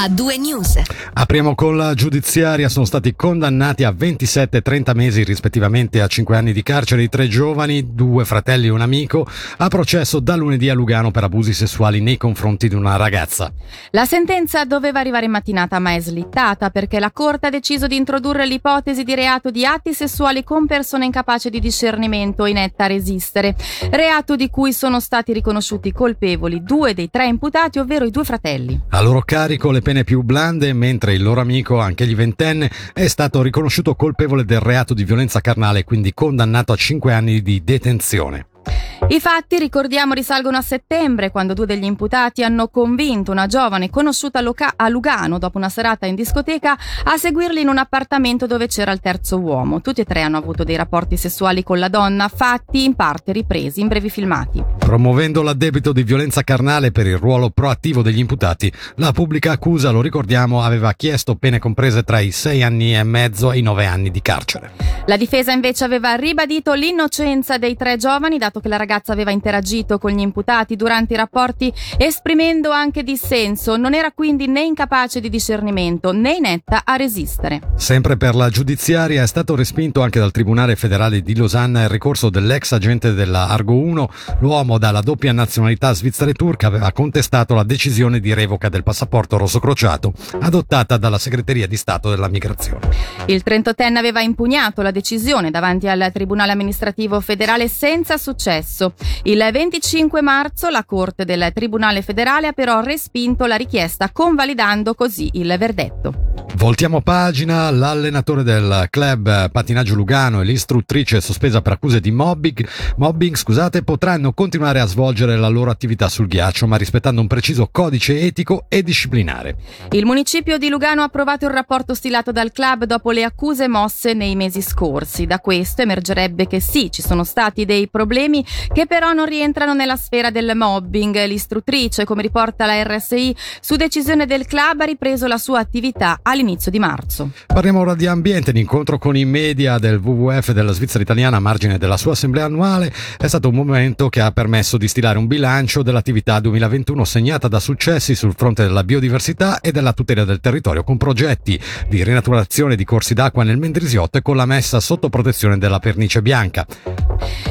a due news. Apriamo con la giudiziaria. Sono stati condannati a 27 e 30 mesi, rispettivamente a 5 anni di carcere, i tre giovani, due fratelli e un amico, a processo da lunedì a Lugano per abusi sessuali nei confronti di una ragazza. La sentenza doveva arrivare in mattinata, ma è slittata perché la Corte ha deciso di introdurre l'ipotesi di reato di atti sessuali con persone incapaci di discernimento e inetta a resistere. Reato di cui sono stati riconosciuti colpevoli due dei tre imputati, ovvero i due fratelli. A loro carico le pene più blande, mentre il loro amico, anche gli ventenne, è stato riconosciuto colpevole del reato di violenza carnale e quindi condannato a 5 anni di detenzione. I fatti, ricordiamo, risalgono a settembre, quando due degli imputati hanno convinto una giovane conosciuta a Lugano dopo una serata in discoteca a seguirli in un appartamento dove c'era il terzo uomo. Tutti e tre hanno avuto dei rapporti sessuali con la donna, fatti in parte ripresi in brevi filmati. Promuovendo l'addebito di violenza carnale per il ruolo proattivo degli imputati, la pubblica accusa, lo ricordiamo, aveva chiesto pene comprese tra i sei anni e mezzo e i nove anni di carcere. La difesa invece aveva ribadito l'innocenza dei tre giovani, dato che la ragazza ragazza aveva interagito con gli imputati durante i rapporti esprimendo anche dissenso, non era quindi né incapace di discernimento né inetta a resistere. Sempre per la giudiziaria è stato respinto anche dal Tribunale federale di Losanna il ricorso dell'ex agente della Argo 1, l'uomo dalla doppia nazionalità svizzera e turca aveva contestato la decisione di revoca del passaporto rosso crociato adottata dalla segreteria di Stato della Migrazione. Il 38enne aveva impugnato la decisione davanti al Tribunale amministrativo federale senza successo. Il 25 marzo la Corte del Tribunale federale ha però respinto la richiesta, convalidando così il verdetto. Voltiamo pagina, l'allenatore del club Patinaggio Lugano e l'istruttrice sospesa per accuse di mobbing, mobbing scusate, potranno continuare a svolgere la loro attività sul ghiaccio, ma rispettando un preciso codice etico e disciplinare. Il municipio di Lugano ha approvato il rapporto stilato dal club dopo le accuse mosse nei mesi scorsi. Da questo emergerebbe che sì, ci sono stati dei problemi che però non rientrano nella sfera del mobbing. L'istruttrice, come riporta la RSI, su decisione del club ha ripreso la sua attività all'inizio all'inizio di marzo. Parliamo ora di ambiente. L'incontro con i media del WWF della Svizzera italiana a margine della sua assemblea annuale è stato un momento che ha permesso di stilare un bilancio dell'attività 2021 segnata da successi sul fronte della biodiversità e della tutela del territorio con progetti di rinaturazione di corsi d'acqua nel Mendrisiotto e con la messa sotto protezione della pernice bianca.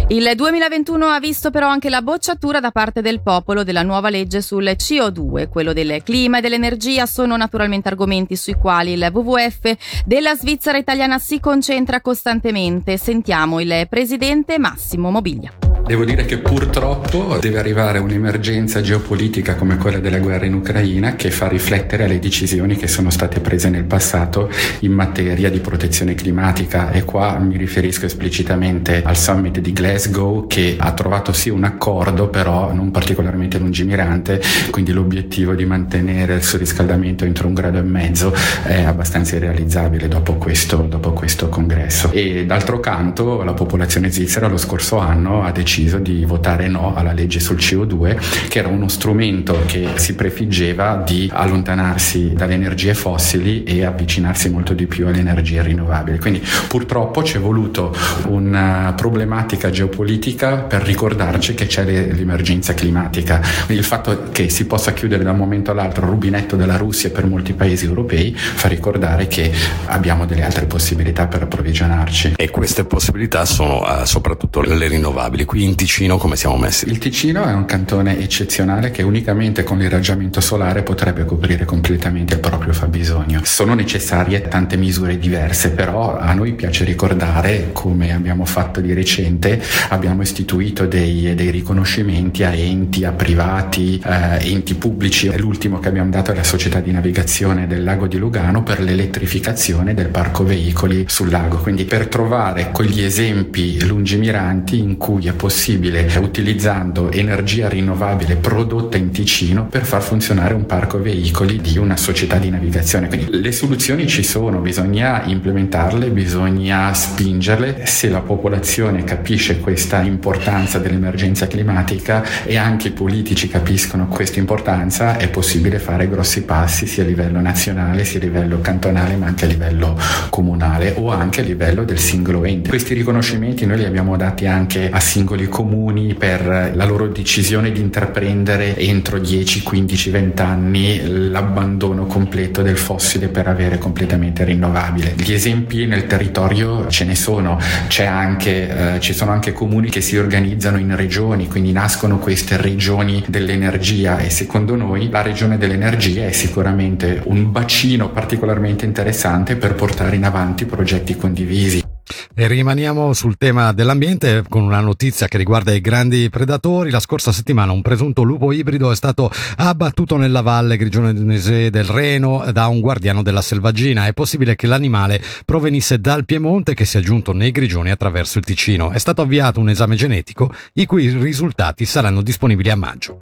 Il 2021 ha visto però anche la bocciatura da parte del popolo della nuova legge sul CO2. Quello del clima e dell'energia sono naturalmente argomenti sui quali il WWF della Svizzera italiana si concentra costantemente. Sentiamo il presidente Massimo Mobilia. Devo dire che purtroppo deve arrivare un'emergenza geopolitica come quella della guerra in Ucraina che fa riflettere alle decisioni che sono state prese nel passato in materia di protezione climatica e qua mi riferisco esplicitamente al summit di Glasgow che ha trovato sì un accordo però non particolarmente lungimirante, quindi l'obiettivo di mantenere il surriscaldamento entro un grado e mezzo è abbastanza irrealizzabile dopo questo, dopo questo congresso. E d'altro canto la popolazione svizzera lo scorso anno ha deciso deciso di votare no alla legge sul CO2, che era uno strumento che si prefiggeva di allontanarsi dalle energie fossili e avvicinarsi molto di più alle energie rinnovabili. Quindi purtroppo ci è voluto una problematica geopolitica per ricordarci che c'è l'emergenza climatica. Quindi il fatto che si possa chiudere da un momento all'altro il rubinetto della Russia per molti paesi europei fa ricordare che abbiamo delle altre possibilità per approvvigionarci. E queste possibilità sono uh, soprattutto le rinnovabili. Qui in Ticino come siamo messi? Il Ticino è un cantone eccezionale che unicamente con l'irraggiamento solare potrebbe coprire completamente il proprio fabbisogno. Sono necessarie tante misure diverse, però a noi piace ricordare, come abbiamo fatto di recente, abbiamo istituito dei, dei riconoscimenti a enti, a privati, eh, enti pubblici. L'ultimo che abbiamo dato è la società di navigazione del lago di Lugano per l'elettrificazione del parco veicoli sul lago. Quindi per trovare quegli esempi lungimiranti in cui è possibile possibile utilizzando energia rinnovabile prodotta in Ticino per far funzionare un parco veicoli di una società di navigazione. Quindi le soluzioni ci sono, bisogna implementarle, bisogna spingerle. Se la popolazione capisce questa importanza dell'emergenza climatica e anche i politici capiscono questa importanza, è possibile fare grossi passi sia a livello nazionale, sia a livello cantonale, ma anche a livello comunale o anche a livello del singolo ente. Questi riconoscimenti noi li abbiamo dati anche a singoli i comuni per la loro decisione di intraprendere entro 10, 15, 20 anni l'abbandono completo del fossile per avere completamente rinnovabile. Gli esempi nel territorio ce ne sono, anche, eh, ci sono anche comuni che si organizzano in regioni, quindi nascono queste regioni dell'energia e secondo noi la regione dell'energia è sicuramente un bacino particolarmente interessante per portare in avanti progetti condivisi. E rimaniamo sul tema dell'ambiente con una notizia che riguarda i grandi predatori. La scorsa settimana un presunto lupo ibrido è stato abbattuto nella valle grigionese del Reno da un guardiano della selvaggina. È possibile che l'animale provenisse dal Piemonte che si è giunto nei grigioni attraverso il Ticino. È stato avviato un esame genetico i cui risultati saranno disponibili a maggio.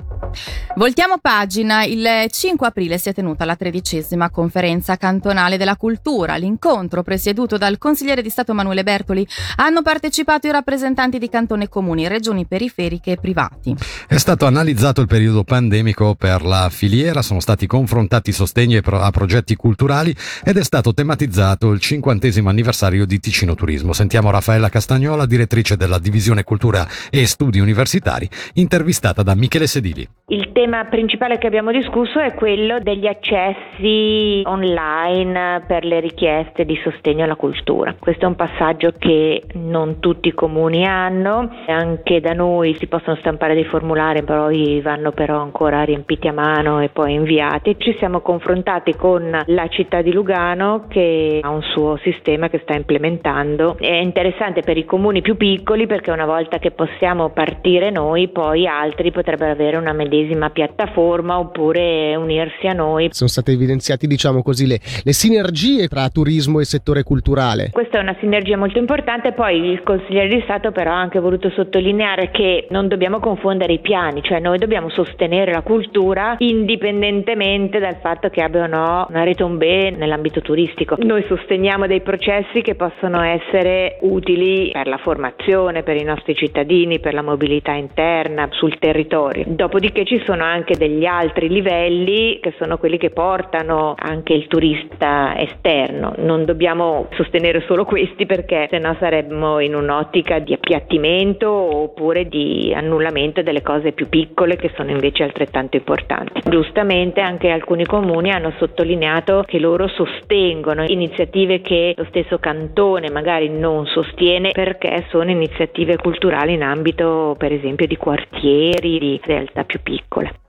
Voltiamo pagina. Il 5 aprile si è tenuta la tredicesima conferenza cantonale della cultura. L'incontro presieduto dal consigliere di Stato Manuele Bertoli hanno partecipato i rappresentanti di cantone comuni, regioni periferiche e privati. È stato analizzato il periodo pandemico per la filiera, sono stati confrontati sostegni a progetti culturali ed è stato tematizzato il cinquantesimo anniversario di Ticino Turismo. Sentiamo Raffaella Castagnola, direttrice della divisione cultura e studi universitari, intervistata da Michele Sedili. Il tema principale che abbiamo discusso è quello degli accessi online per le richieste di sostegno alla cultura. Questo è un passaggio che non tutti i comuni hanno, anche da noi si possono stampare dei formulari, poi vanno però ancora riempiti a mano e poi inviati. Ci siamo confrontati con la città di Lugano che ha un suo sistema che sta implementando. È interessante per i comuni più piccoli perché una volta che possiamo partire noi, poi altri potrebbero avere una medesima medesima piattaforma oppure unirsi a noi. Sono state evidenziate diciamo così le, le sinergie tra turismo e settore culturale. Questa è una sinergia molto importante, poi il consigliere di Stato però ha anche voluto sottolineare che non dobbiamo confondere i piani, cioè noi dobbiamo sostenere la cultura indipendentemente dal fatto che abbia o no una rete un bene nell'ambito turistico. Noi sosteniamo dei processi che possono essere utili per la formazione, per i nostri cittadini, per la mobilità interna sul territorio. Dopodiché ci sono anche degli altri livelli che sono quelli che portano anche il turista esterno. Non dobbiamo sostenere solo questi perché sennò saremmo in un'ottica di appiattimento oppure di annullamento delle cose più piccole che sono invece altrettanto importanti. Giustamente anche alcuni comuni hanno sottolineato che loro sostengono iniziative che lo stesso cantone magari non sostiene perché sono iniziative culturali in ambito per esempio di quartieri, di realtà più piccole piccole.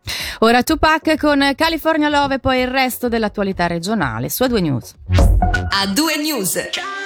Ora Tupac con California Love e poi il resto dell'attualità regionale su A2 News. A2 News.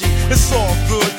it's all good.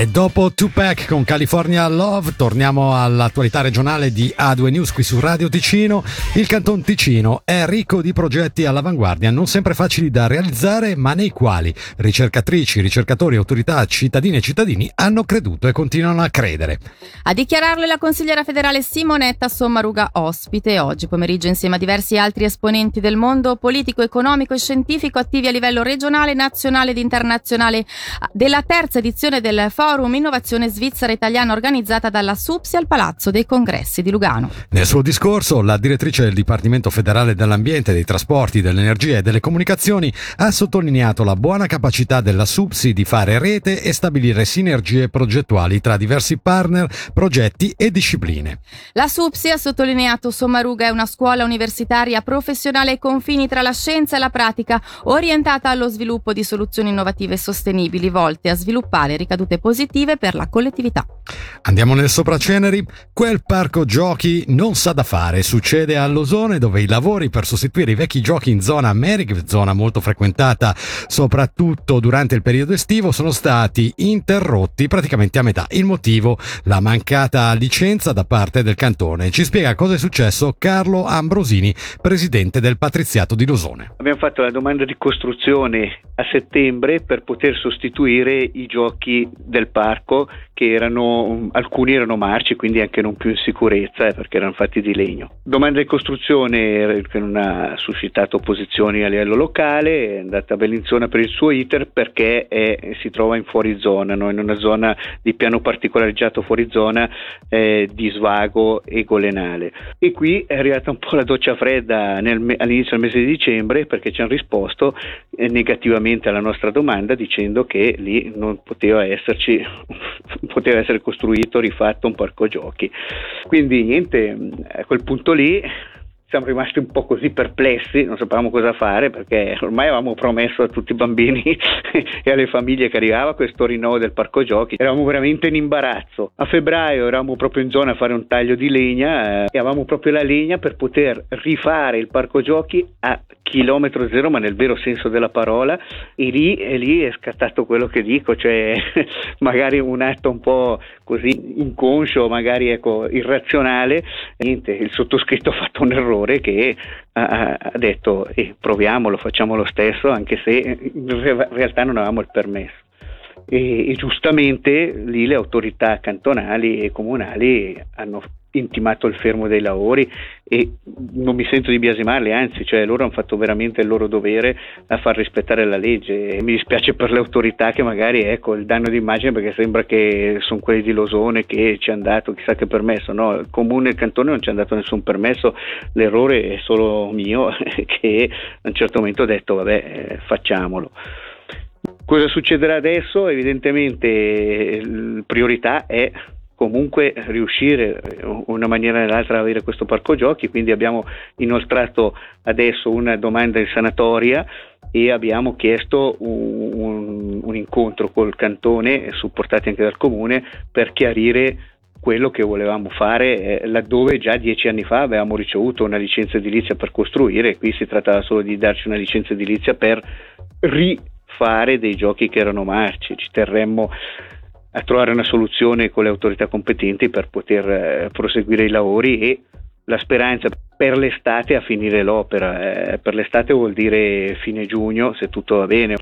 E dopo Tupac con California Love torniamo all'attualità regionale di A2 News qui su Radio Ticino. Il Canton Ticino è ricco di progetti all'avanguardia, non sempre facili da realizzare, ma nei quali ricercatrici, ricercatori, autorità, cittadine e cittadini hanno creduto e continuano a credere. A dichiararlo è la consigliera federale Simonetta Sommaruga ospite oggi pomeriggio insieme a diversi altri esponenti del mondo politico, economico e scientifico attivi a livello regionale, nazionale ed internazionale della terza edizione del Forum Innovazione Svizzera Italiana organizzata dalla SUPSI al Palazzo dei Congressi di Lugano. Nel suo discorso, la direttrice del Dipartimento federale dell'Ambiente, dei Trasporti, dell'Energia e delle Comunicazioni ha sottolineato la buona capacità della SUPSI di fare rete e stabilire sinergie progettuali tra diversi partner, progetti e discipline. La SUPSI ha sottolineato Sommaruga è una scuola universitaria professionale ai confini tra la scienza e la pratica, orientata allo sviluppo di soluzioni innovative e sostenibili volte a sviluppare ricadute positive positive per la collettività. Andiamo nel sopraceneri. Quel parco giochi non sa da fare. Succede a Losone dove i lavori per sostituire i vecchi giochi in zona Merrick, zona molto frequentata soprattutto durante il periodo estivo, sono stati interrotti praticamente a metà. Il motivo? La mancata licenza da parte del cantone. Ci spiega cosa è successo Carlo Ambrosini, presidente del Patriziato di Losone. Abbiamo fatto la domanda di costruzione a settembre per poter sostituire i giochi del parco che erano alcuni erano marci quindi anche non più in sicurezza eh, perché erano fatti di legno domanda di costruzione che non ha suscitato opposizioni a livello locale è andata a Bellinzona per il suo iter perché è, si trova in fuori zona no? in una zona di piano particolareggiato fuori zona eh, di svago e golenale e qui è arrivata un po' la doccia fredda nel, all'inizio del mese di dicembre perché ci hanno risposto eh, negativamente alla nostra domanda dicendo che lì non poteva esserci poteva essere costruito, rifatto un parco giochi. Quindi niente, a quel punto lì siamo rimasti un po' così perplessi, non sapevamo cosa fare perché ormai avevamo promesso a tutti i bambini e alle famiglie che arrivava questo rinnovo del parco giochi, eravamo veramente in imbarazzo. A febbraio eravamo proprio in zona a fare un taglio di legna eh, e avevamo proprio la legna per poter rifare il parco giochi a chilometro zero, ma nel vero senso della parola, e lì, e lì è scattato quello che dico, cioè magari un atto un po' così inconscio, magari ecco, irrazionale, niente, il sottoscritto ha fatto un errore errore che ha, ha detto eh, proviamolo, facciamo lo stesso, anche se in realtà non avevamo il permesso. E, e, giustamente lì le autorità cantonali e comunali hanno intimato il fermo dei lavori e non mi sento di biasimarli, anzi, cioè loro hanno fatto veramente il loro dovere a far rispettare la legge. E mi dispiace per le autorità che magari ecco il danno d'immagine perché sembra che sono quelli di Losone che ci hanno dato chissà che permesso. No, il comune e il cantone non ci hanno dato nessun permesso, l'errore è solo mio che a un certo momento ho detto vabbè eh, facciamolo. Cosa succederà adesso? Evidentemente la priorità è comunque riuscire in una maniera o nell'altra ad avere questo parco giochi, quindi abbiamo inoltrato adesso una domanda in sanatoria e abbiamo chiesto un, un, un incontro col cantone, supportati anche dal comune, per chiarire quello che volevamo fare eh, laddove già dieci anni fa avevamo ricevuto una licenza edilizia per costruire, qui si trattava solo di darci una licenza edilizia per rifare dei giochi che erano marci, ci terremmo a trovare una soluzione con le autorità competenti per poter eh, proseguire i lavori e la speranza per l'estate a finire l'opera. Eh, per l'estate vuol dire fine giugno se tutto va bene.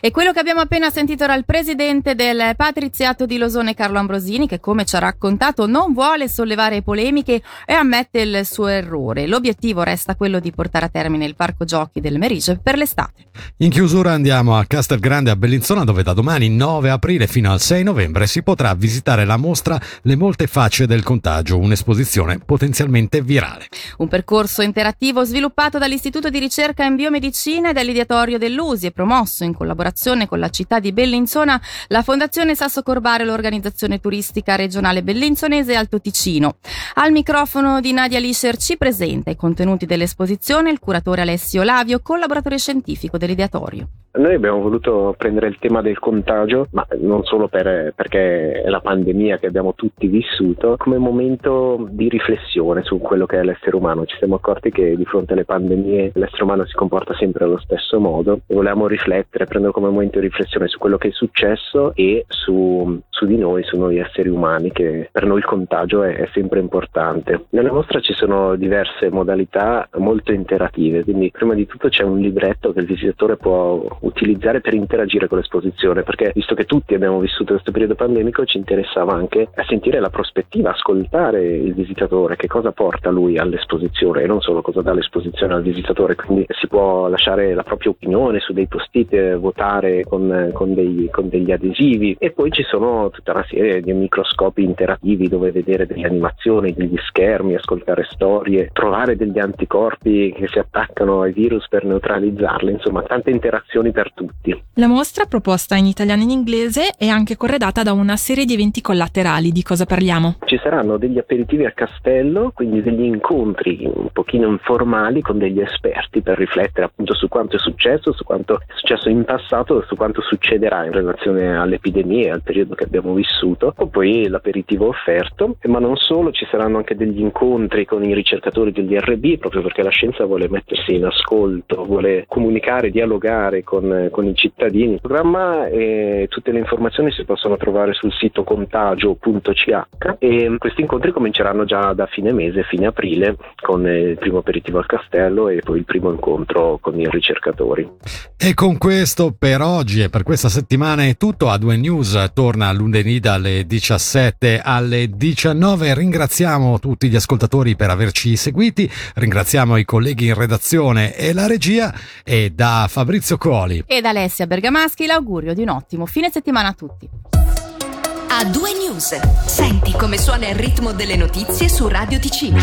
E quello che abbiamo appena sentito era il presidente del Patriziato di Losone Carlo Ambrosini che come ci ha raccontato non vuole sollevare polemiche e ammette il suo errore. L'obiettivo resta quello di portare a termine il parco giochi del Merice per l'estate. In chiusura andiamo a Castelgrande a Bellinzona dove da domani 9 aprile fino al 6 novembre si potrà visitare la mostra Le molte facce del contagio, un'esposizione potenzialmente virale. Un percorso interattivo sviluppato dall'Istituto di ricerca in biomedicina e dall'ideatorio dell'USI e promosso in collaborazione con la città di Bellinzona, la Fondazione Sasso Corbare l'organizzazione turistica regionale bellinzonese Alto Ticino. Al microfono di Nadia Lischer ci presenta i contenuti dell'esposizione il curatore Alessio Lavio, collaboratore scientifico dell'ideatorio. Noi abbiamo voluto prendere il tema del contagio, ma non solo per, perché è la pandemia che abbiamo tutti vissuto, come momento di riflessione su quello che è l'essere umano. Ci siamo accorti che di fronte alle pandemie l'essere umano si comporta sempre allo stesso modo e volevamo riflettere prenderlo come momento di riflessione su quello che è successo e su, su di noi, su noi esseri umani, che per noi il contagio è, è sempre importante. Nella mostra ci sono diverse modalità molto interattive, quindi prima di tutto c'è un libretto che il visitatore può utilizzare per interagire con l'esposizione, perché visto che tutti abbiamo vissuto questo periodo pandemico ci interessava anche sentire la prospettiva, ascoltare il visitatore, che cosa porta lui all'esposizione e non solo cosa dà l'esposizione al visitatore, quindi si può lasciare la propria opinione su dei post-it, votare con, con, dei, con degli adesivi. E poi ci sono tutta una serie di microscopi interativi dove vedere delle animazioni, degli schermi, ascoltare storie, trovare degli anticorpi che si attaccano ai virus per neutralizzarli, insomma tante interazioni per tutti. La mostra proposta in italiano e in inglese è anche corredata da una serie di eventi collaterali. Di cosa parliamo? Ci saranno degli aperitivi a castello, quindi degli incontri un pochino informali con degli esperti per riflettere appunto su quanto è successo, su quanto è successo in passato e su quanto succederà in relazione all'epidemia e al periodo che abbiamo vissuto. O poi l'aperitivo offerto, ma non solo, ci saranno anche degli incontri con i ricercatori dell'IRB, proprio perché la scienza vuole mettersi in ascolto, vuole comunicare, dialogare con, con i cittadini. Il programma e tutte le informazioni si possono trovare sul sito contagio.ch e questi incontri cominceranno già da fine mese, fine aprile, con il primo aperitivo al castello e poi il primo incontro con i ricercatori. E con questo per oggi e per questa settimana è tutto. A 2 News torna lunedì dalle 17 alle 19. Ringraziamo tutti gli ascoltatori per averci seguiti, ringraziamo i colleghi in redazione e la regia e da Fabrizio Coli e da Alessia Bergamaschi l'augurio di un ottimo fine settimana a tutti. A 2 News. Senti come suona il ritmo delle notizie su Radio Ticino.